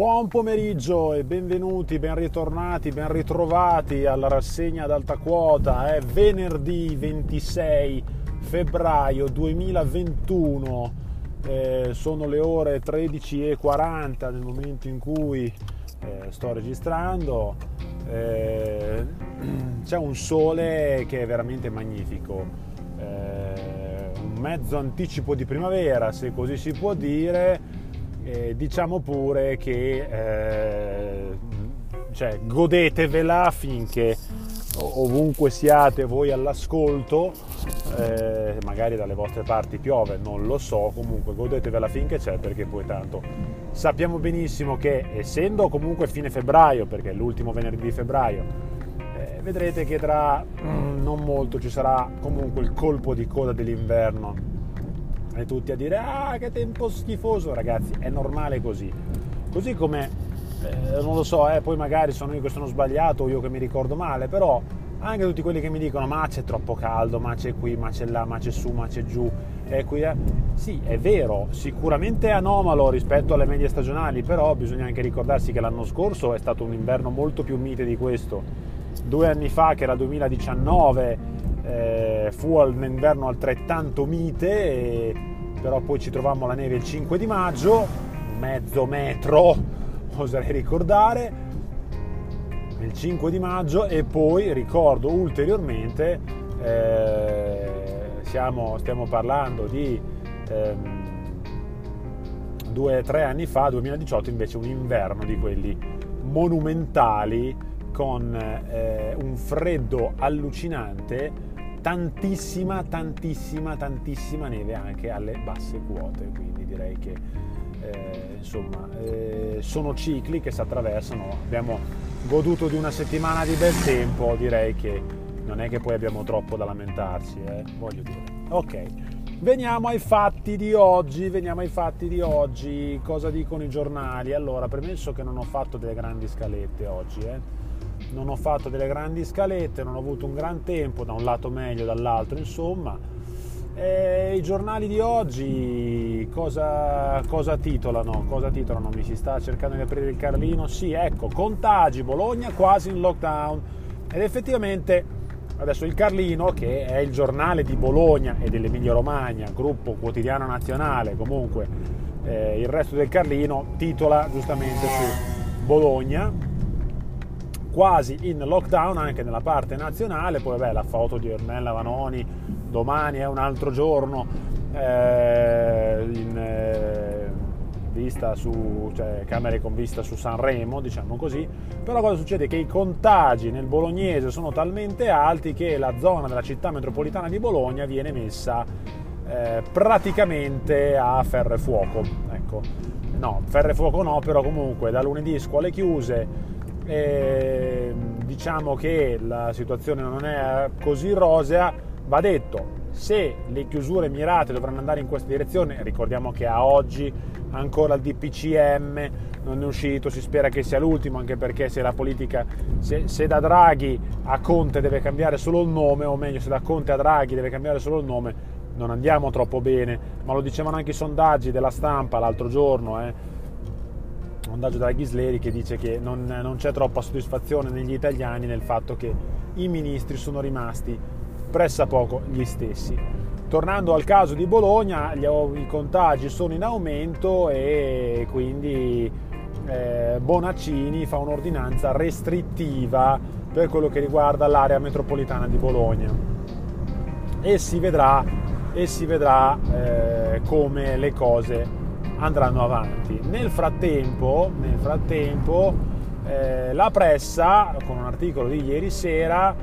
Buon pomeriggio e benvenuti, ben ritornati, ben ritrovati alla rassegna ad alta quota. È venerdì 26 febbraio 2021, eh, sono le ore 13.40 nel momento in cui eh, sto registrando. Eh, c'è un sole che è veramente magnifico, eh, un mezzo anticipo di primavera, se così si può dire eh, diciamo pure che eh, cioè, godetevela finché ovunque siate voi all'ascolto, eh, magari dalle vostre parti piove, non lo so, comunque godetevela finché c'è perché poi tanto sappiamo benissimo che essendo comunque fine febbraio, perché è l'ultimo venerdì di febbraio, eh, vedrete che tra mm, non molto ci sarà comunque il colpo di coda dell'inverno e tutti a dire ah che tempo schifoso ragazzi è normale così così come eh, non lo so eh, poi magari sono io che sono sbagliato o io che mi ricordo male però anche tutti quelli che mi dicono ma c'è troppo caldo ma c'è qui ma c'è là ma c'è su ma c'è giù è qui eh. sì è vero sicuramente è anomalo rispetto alle medie stagionali però bisogna anche ricordarsi che l'anno scorso è stato un inverno molto più mite di questo due anni fa che era 2019 eh, fu un inverno altrettanto mite, e, però poi ci trovammo la neve il 5 di maggio, mezzo metro, oserei ricordare, il 5 di maggio e poi ricordo ulteriormente, eh, siamo, stiamo parlando di ehm, due o tre anni fa, 2018 invece un inverno di quelli monumentali con eh, un freddo allucinante tantissima, tantissima, tantissima neve anche alle basse quote, quindi direi che eh, insomma eh, sono cicli che si attraversano, abbiamo goduto di una settimana di bel tempo, direi che non è che poi abbiamo troppo da lamentarci, eh? voglio dire. Ok, veniamo ai fatti di oggi, veniamo ai fatti di oggi, cosa dicono i giornali? Allora, premesso che non ho fatto delle grandi scalette oggi, eh? Non ho fatto delle grandi scalette, non ho avuto un gran tempo, da un lato meglio, dall'altro insomma. E I giornali di oggi cosa, cosa, titolano? Cosa titolano? Mi si sta cercando di aprire il Carlino? Sì, ecco, contagi, Bologna quasi in lockdown. Ed effettivamente adesso il Carlino, che è il giornale di Bologna e dell'Emilia Romagna, gruppo quotidiano nazionale, comunque eh, il resto del Carlino titola giustamente su Bologna quasi in lockdown anche nella parte nazionale, poi vabbè la foto di Ornella Vanoni, domani è un altro giorno, eh, in, eh, vista su, cioè, camere con vista su Sanremo, diciamo così, però cosa succede? Che i contagi nel bolognese sono talmente alti che la zona della città metropolitana di Bologna viene messa eh, praticamente a ferro e fuoco, ecco. No, ferro e fuoco no, però comunque da lunedì scuole chiuse, eh, diciamo che la situazione non è così rosea, va detto, se le chiusure mirate dovranno andare in questa direzione, ricordiamo che a oggi ancora il DPCM non è uscito, si spera che sia l'ultimo, anche perché se la politica, se, se, da Draghi a Conte deve cambiare solo il nome, o meglio se da Conte a Draghi deve cambiare solo il nome, non andiamo troppo bene, ma lo dicevano anche i sondaggi della stampa l'altro giorno, eh, sondaggio della Ghisleri che dice che non, non c'è troppa soddisfazione negli italiani nel fatto che i ministri sono rimasti pressappoco gli stessi. Tornando al caso di Bologna, gli, i contagi sono in aumento e quindi eh, Bonaccini fa un'ordinanza restrittiva per quello che riguarda l'area metropolitana di Bologna e si vedrà, e si vedrà eh, come le cose andranno avanti. Nel frattempo, nel frattempo eh, la pressa, con un articolo di ieri sera,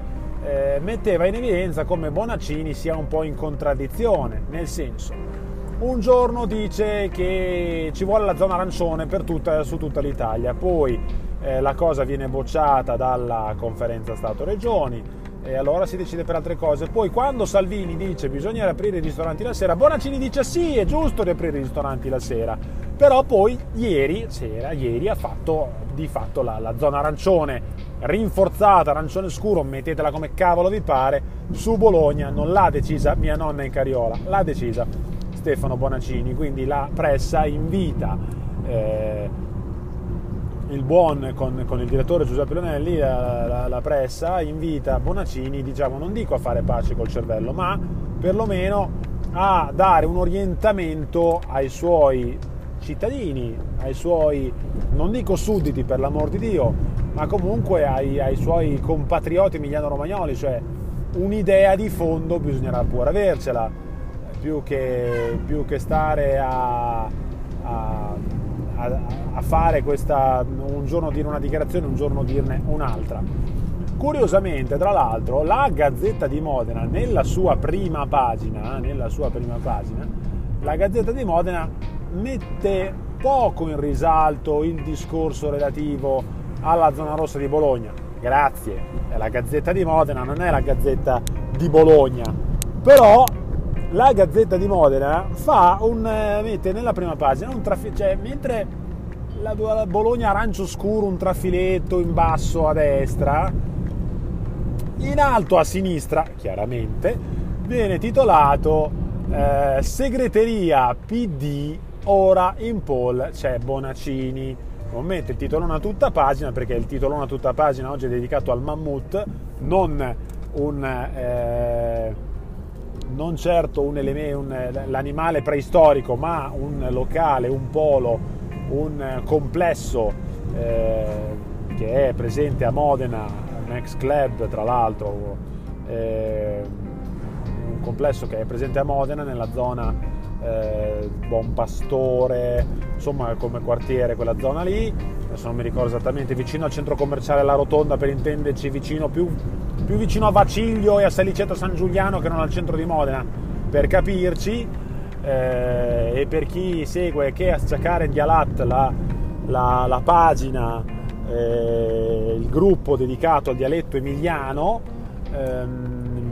eh, metteva in evidenza come Bonaccini sia un po' in contraddizione, nel senso, un giorno dice che ci vuole la zona arancione tutta, su tutta l'Italia, poi eh, la cosa viene bocciata dalla conferenza Stato-Regioni, e allora si decide per altre cose. Poi quando Salvini dice bisogna riaprire i ristoranti la sera, Bonaccini dice sì, è giusto riaprire i ristoranti la sera, però poi ieri sera, ieri ha fatto di fatto la, la zona arancione rinforzata, arancione scuro, mettetela come cavolo vi pare, su Bologna non l'ha decisa mia nonna in Cariola, l'ha decisa Stefano Bonaccini, quindi la pressa invita eh, il buon con, con, il direttore Giuseppe Leonelli, la, la, la, pressa, invita Bonaccini, diciamo, non dico a fare pace col cervello, ma perlomeno a dare un orientamento ai suoi cittadini, ai suoi, non dico sudditi per l'amor di Dio, ma comunque ai, ai suoi compatrioti emiliano-romagnoli, cioè un'idea di fondo bisognerà pure avercela, più che, più che stare a, a, a fare questa, un giorno dire una dichiarazione, un giorno dirne un'altra. Curiosamente, tra l'altro, la Gazzetta di Modena, nella sua prima pagina, nella sua prima pagina, la Gazzetta di Modena mette poco in risalto il discorso relativo alla zona rossa di Bologna. Grazie, è la Gazzetta di Modena, non è la Gazzetta di Bologna. Però la Gazzetta di Modena fa un, eh, mette nella prima pagina un traffico, cioè mentre la, la Bologna arancio scuro, un trafiletto in basso a destra, in alto a sinistra, chiaramente, viene titolato eh, Segreteria PD ora in poll c'è Bonaccini. Non mette il titolone a tutta pagina perché il titolone a tutta pagina oggi è dedicato al mammut, non, un, eh, non certo un un, l'animale preistorico, ma un locale, un polo, un complesso eh, che è presente a Modena, un ex club tra l'altro, eh, un complesso che è presente a Modena nella zona eh, Buon Pastore, insomma come quartiere quella zona lì, adesso non mi ricordo esattamente, vicino al centro commerciale La Rotonda per intenderci, vicino, più, più vicino a Vaciglio e a Saliceto San Giuliano che non al centro di Modena, per capirci, eh, e per chi segue che a Sciacare Dialat la, la, la pagina, eh, il gruppo dedicato al dialetto emiliano, ehm,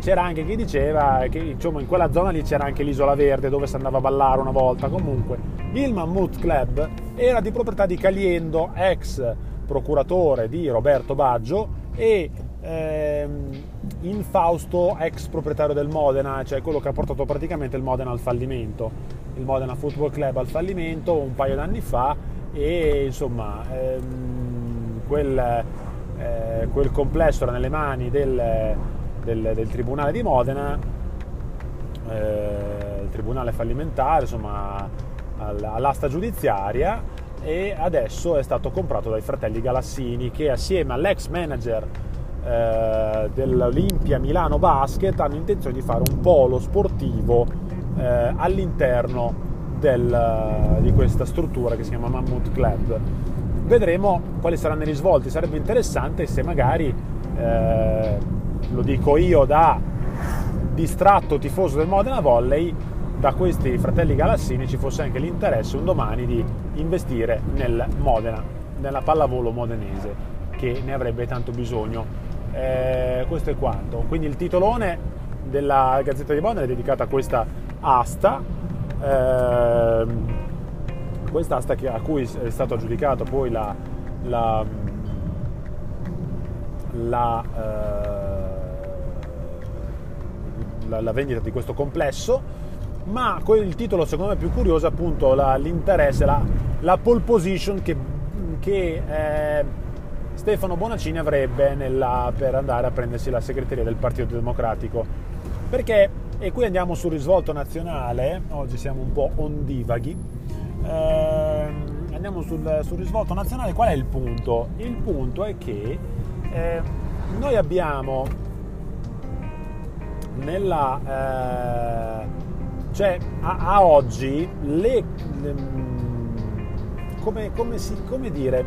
c'era anche chi diceva che insomma, in quella zona lì c'era anche l'isola verde dove si andava a ballare una volta. Comunque, il Mammut Club era di proprietà di Caliendo, ex procuratore di Roberto Baggio e ehm, Infausto, ex proprietario del Modena, cioè quello che ha portato praticamente il Modena al fallimento. Il Modena Football Club al fallimento un paio d'anni fa e insomma ehm, quel, eh, quel complesso era nelle mani del del, del Tribunale di Modena, eh, il Tribunale fallimentare, insomma, all'asta giudiziaria e adesso è stato comprato dai fratelli Galassini che assieme all'ex manager eh, dell'Olimpia Milano Basket hanno intenzione di fare un polo sportivo eh, all'interno del, di questa struttura che si chiama Mammut Club. Vedremo quali saranno i risvolti, sarebbe interessante se magari eh, lo dico io da distratto tifoso del Modena Volley, da questi fratelli Galassini ci fosse anche l'interesse un domani di investire nel Modena, nella pallavolo modenese, che ne avrebbe tanto bisogno. Eh, questo è quanto. Quindi il titolone della Gazzetta di Modena è dedicato a questa asta, eh, questa asta a cui è stato aggiudicato poi la, la, la eh, la, la vendita di questo complesso, ma il titolo secondo me più curioso è appunto l'interesse, la, la, pole position che, che eh, Stefano Bonaccini avrebbe nella, per andare a prendersi la segreteria del Partito Democratico. Perché, e qui andiamo sul risvolto nazionale, oggi siamo un po' ondivaghi, eh, andiamo sul, sul, risvolto nazionale, qual è il punto? Il punto è che eh, noi abbiamo nella, eh, cioè a, a, oggi le, le mm, come, come, si, come, dire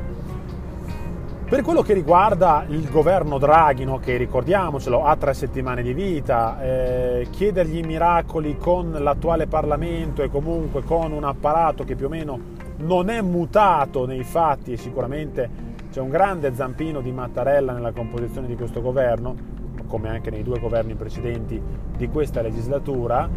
per quello che riguarda il governo Draghi, no, che ricordiamocelo ha tre settimane di vita, eh, chiedergli miracoli con l'attuale Parlamento e comunque con un apparato che più o meno non è mutato nei fatti e sicuramente c'è un grande zampino di Mattarella nella composizione di questo governo, come anche nei due governi precedenti di questa legislatura,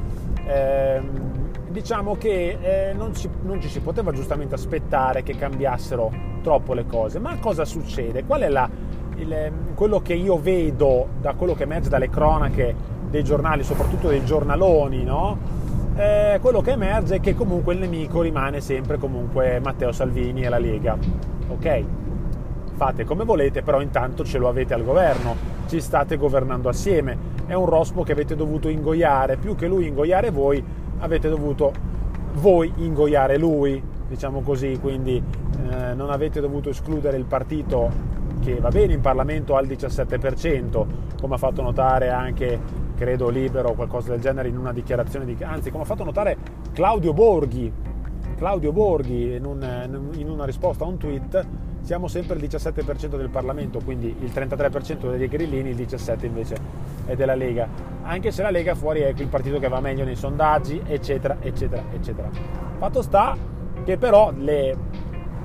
ehm, diciamo che eh, non, ci, non, ci, si poteva giustamente aspettare che cambiassero troppo le cose. Ma cosa succede? Qual è la, il, ehm, quello che io vedo da quello che emerge dalle cronache dei giornali, soprattutto dei giornaloni, no? Eh, quello che emerge è che comunque il nemico rimane sempre comunque Matteo Salvini e la Lega ok, fate come volete, però intanto ce lo avete al governo, ci state governando assieme. È un rospo che avete dovuto ingoiare, più che lui ingoiare voi, avete dovuto voi ingoiare lui, diciamo così, quindi eh, non avete dovuto escludere il partito che va bene in Parlamento al 17%, come ha fatto notare anche, credo, Libero o qualcosa del genere in una dichiarazione di... anzi, come ha fatto notare Claudio Borghi, Claudio Borghi in, un, in una risposta a un tweet, siamo sempre il 17% del Parlamento, quindi il 33% dei grillini, il 17% invece è della Lega, anche se la Lega fuori è il partito che va meglio nei sondaggi, eccetera, eccetera, eccetera. Fatto sta che però le,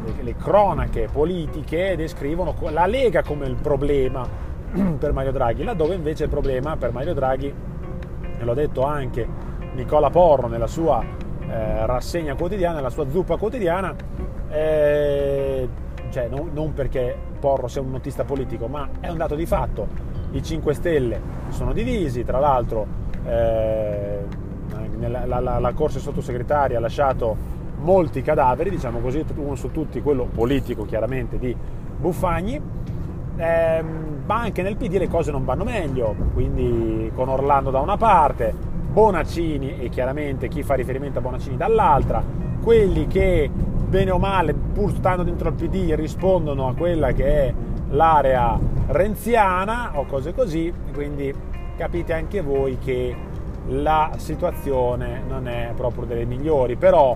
le, le cronache politiche descrivono la Lega come il problema per Mario Draghi, laddove invece il problema per Mario Draghi, e l'ho detto anche Nicola Porro nella sua eh, rassegna quotidiana, nella sua zuppa quotidiana, eh, cioè non, non, perché Porro sia un notista politico, ma è un dato di fatto. I 5 Stelle sono divisi, tra l'altro eh, nella, la, la, la corsa sottosegretaria ha lasciato molti cadaveri, diciamo così, uno su tutti, quello politico chiaramente di Buffagni, eh, ma anche nel PD le cose non vanno meglio, quindi con Orlando da una parte, Bonaccini e chiaramente chi fa riferimento a Bonaccini dall'altra, quelli che bene o male, pur stando dentro al PD, rispondono a quella che è l'area renziana o cose così, quindi capite anche voi che la situazione non è proprio delle migliori, però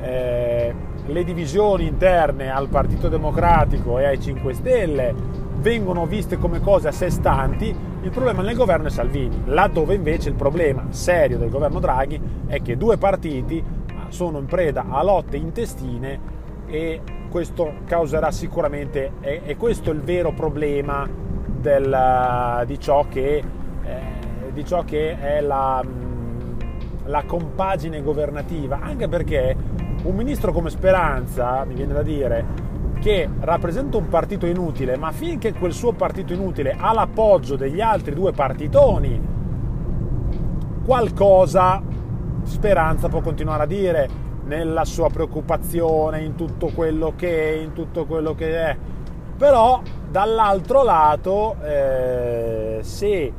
eh, le divisioni interne al Partito Democratico e ai 5 Stelle vengono viste come cose a sé stanti, il problema nel governo è Salvini, laddove invece il problema serio del governo Draghi è che due partiti sono in preda a lotte intestine e questo causerà sicuramente, è, è questo il vero problema del, di, ciò che, eh, di, ciò che, è la, la compagine governativa, anche perché un ministro come Speranza, mi viene da dire, che rappresenta un partito inutile, ma finché quel suo partito inutile ha l'appoggio degli altri due partitoni, qualcosa Speranza può continuare a dire nella sua preoccupazione, in tutto quello che è, in tutto quello che è. Però dall'altro lato, eh, se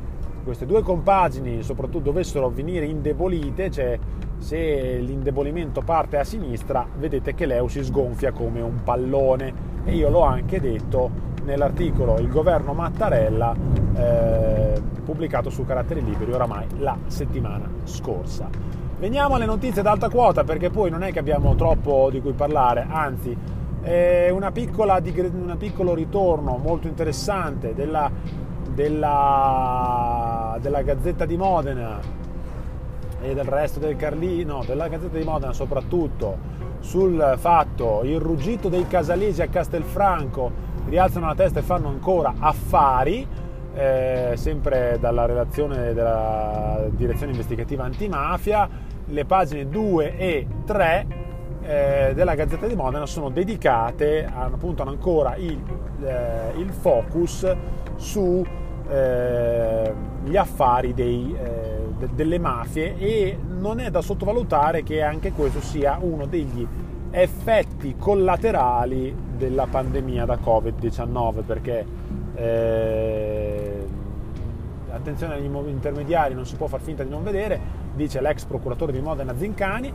queste due compagini soprattutto dovessero venire indebolite, cioè se l'indebolimento parte a sinistra, vedete che l'EU si sgonfia come un pallone e io l'ho anche detto nell'articolo Il governo Mattarella eh, pubblicato su Caratteri Liberi oramai la settimana scorsa. Veniamo alle notizie d'alta quota perché poi non è che abbiamo troppo di cui parlare, anzi è un piccolo ritorno molto interessante della, della, della Gazzetta di Modena e del resto del Carlino, della Gazzetta di Modena soprattutto, sul fatto il ruggito dei casalesi a Castelfranco rialzano la testa e fanno ancora affari, eh, sempre dalla relazione della direzione investigativa antimafia, le pagine 2 e 3 eh, della Gazzetta di Modena sono dedicate, puntano ancora il, eh, il focus su eh, affari dei, eh, de, delle mafie e non è da sottovalutare che anche questo sia uno degli effetti collaterali della pandemia da Covid-19 perché eh, attenzione agli intermediari, non si può far finta di non vedere, dice l'ex procuratore di Modena Zincani.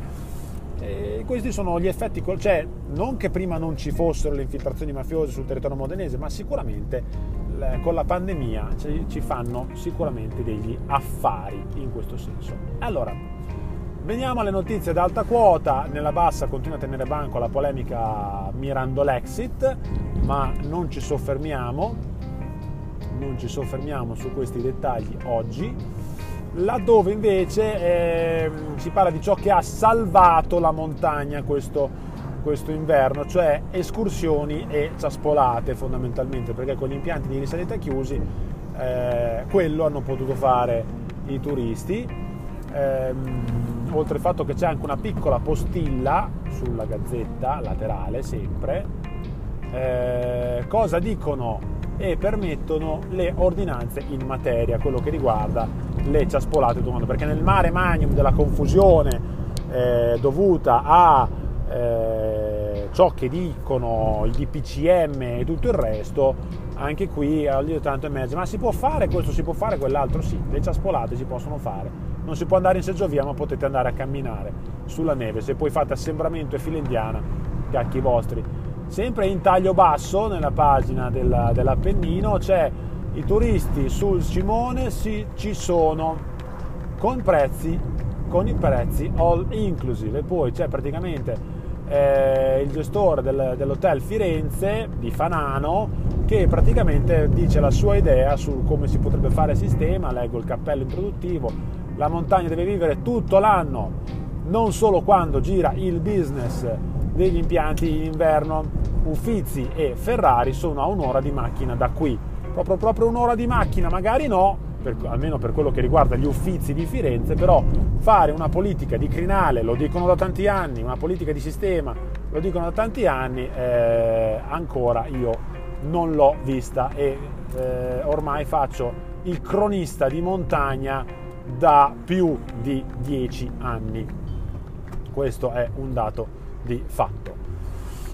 E questi sono gli effetti, cioè non che prima non ci fossero le infiltrazioni mafiose sul territorio modenese, ma sicuramente con la pandemia ci fanno sicuramente degli affari in questo senso. Allora, veniamo alle notizie d'alta quota, nella bassa continua a tenere banco la polemica mirando l'exit, ma non ci soffermiamo, non ci soffermiamo su questi dettagli oggi, laddove invece eh, si parla di ciò che ha salvato la montagna questo questo inverno, cioè escursioni e ciaspolate fondamentalmente, perché con gli impianti di risalita chiusi eh, quello hanno potuto fare i turisti. Eh, oltre al fatto che c'è anche una piccola postilla sulla gazzetta laterale sempre, eh, cosa dicono e permettono le ordinanze in materia, quello che riguarda le ciaspolate d'umano, perché nel mare magnum della confusione eh, dovuta a eh, ciò che dicono i DPCM e tutto il resto, anche qui ogni tanto emerge, ma si può fare questo, si può fare quell'altro? Sì, le ciaspolate si possono fare, non si può andare in seggiovia ma potete andare a camminare sulla neve, se poi fate assembramento e fila indiana, cacchi vostri. Sempre in taglio basso nella pagina della, dell'Appennino c'è i turisti sul Cimone si, ci sono con prezzi con i prezzi all inclusive. E poi c'è praticamente eh, il gestore del, dell'hotel Firenze di Fanano che praticamente dice la sua idea su come si potrebbe fare il sistema, leggo il cappello introduttivo, la montagna deve vivere tutto l'anno, non solo quando gira il business degli impianti in inverno, Uffizi e Ferrari sono a un'ora di macchina da qui, proprio, proprio un'ora di macchina, magari no, per, almeno per quello che riguarda gli uffizi di Firenze, però fare una politica di crinale, lo dicono da tanti anni, una politica di sistema, lo dicono da tanti anni, eh, ancora io non l'ho vista e eh, ormai faccio il cronista di montagna da più di dieci anni. Questo è un dato di fatto.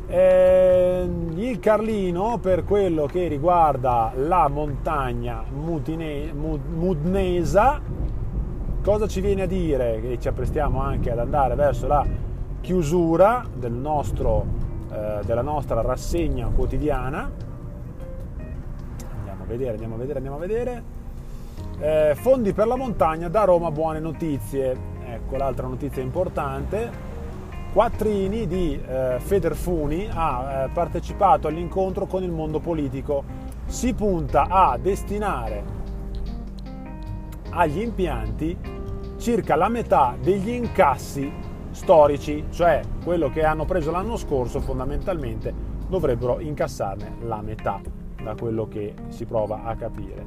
Eh, il Carlino per quello che riguarda la montagna mudine, mud, mudnesa cosa ci viene a dire? Che ci apprestiamo anche ad andare verso la chiusura del nostro, eh, della nostra rassegna quotidiana. Andiamo a vedere andiamo a vedere andiamo a vedere. Eh, fondi per la montagna da Roma buone notizie. Ecco l'altra notizia importante Quattrini di eh, Federfuni ha eh, partecipato all'incontro con il mondo politico. Si punta a destinare agli impianti circa la metà degli incassi storici, cioè quello che hanno preso l'anno scorso fondamentalmente dovrebbero incassarne la metà, da quello che si prova a capire.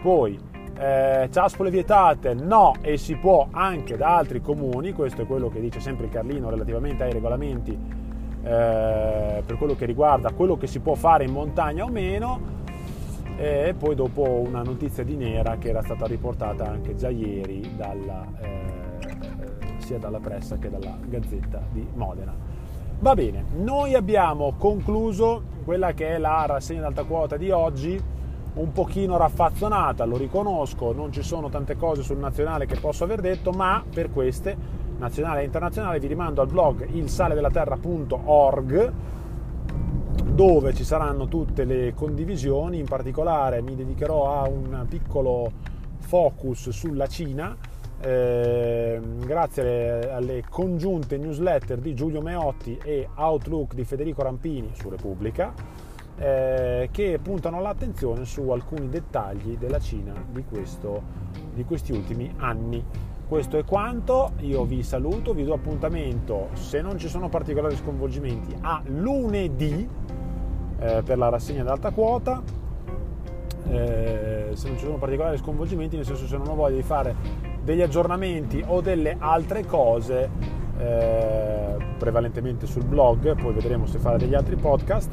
Poi eh, ciaspole vietate no e si può anche da altri comuni, questo è quello che dice sempre il Carlino relativamente ai regolamenti eh, per quello che riguarda quello che si può fare in montagna o meno e poi dopo una notizia di nera che era stata riportata anche già ieri dalla, eh, sia dalla pressa che dalla Gazzetta di Modena. Va bene, noi abbiamo concluso quella che è la rassegna d'alta quota di oggi un pochino raffazzonata, lo riconosco, non ci sono tante cose sul nazionale che posso aver detto, ma per queste, nazionale e internazionale, vi rimando al blog ilsaledelaterra.org dove ci saranno tutte le condivisioni, in particolare mi dedicherò a un piccolo focus sulla Cina, eh, grazie alle, alle, congiunte newsletter di Giulio Meotti e Outlook di Federico Rampini su Repubblica eh, che puntano l'attenzione su alcuni dettagli della Cina di, questo, di questi ultimi anni. Questo è quanto, io vi saluto, vi do appuntamento, se non ci sono particolari sconvolgimenti, a lunedì eh, per la rassegna d'alta quota, eh, se non ci sono particolari sconvolgimenti, nel senso se non ho voglia di fare degli aggiornamenti o delle altre cose, eh, prevalentemente sul blog, poi vedremo se fare degli altri podcast,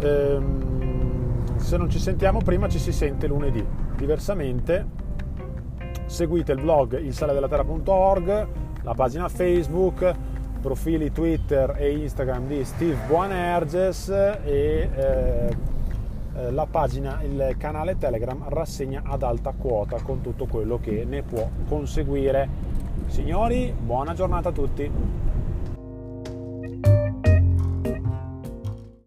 ehm, se non ci sentiamo prima ci si sente lunedì. Diversamente seguite il blog ilsaledellaterra.org, la pagina Facebook, profili Twitter e Instagram di Steve Buonerges e eh, eh, la pagina, il canale Telegram rassegna ad alta quota con tutto quello che ne può conseguire. Signori, buona giornata a tutti.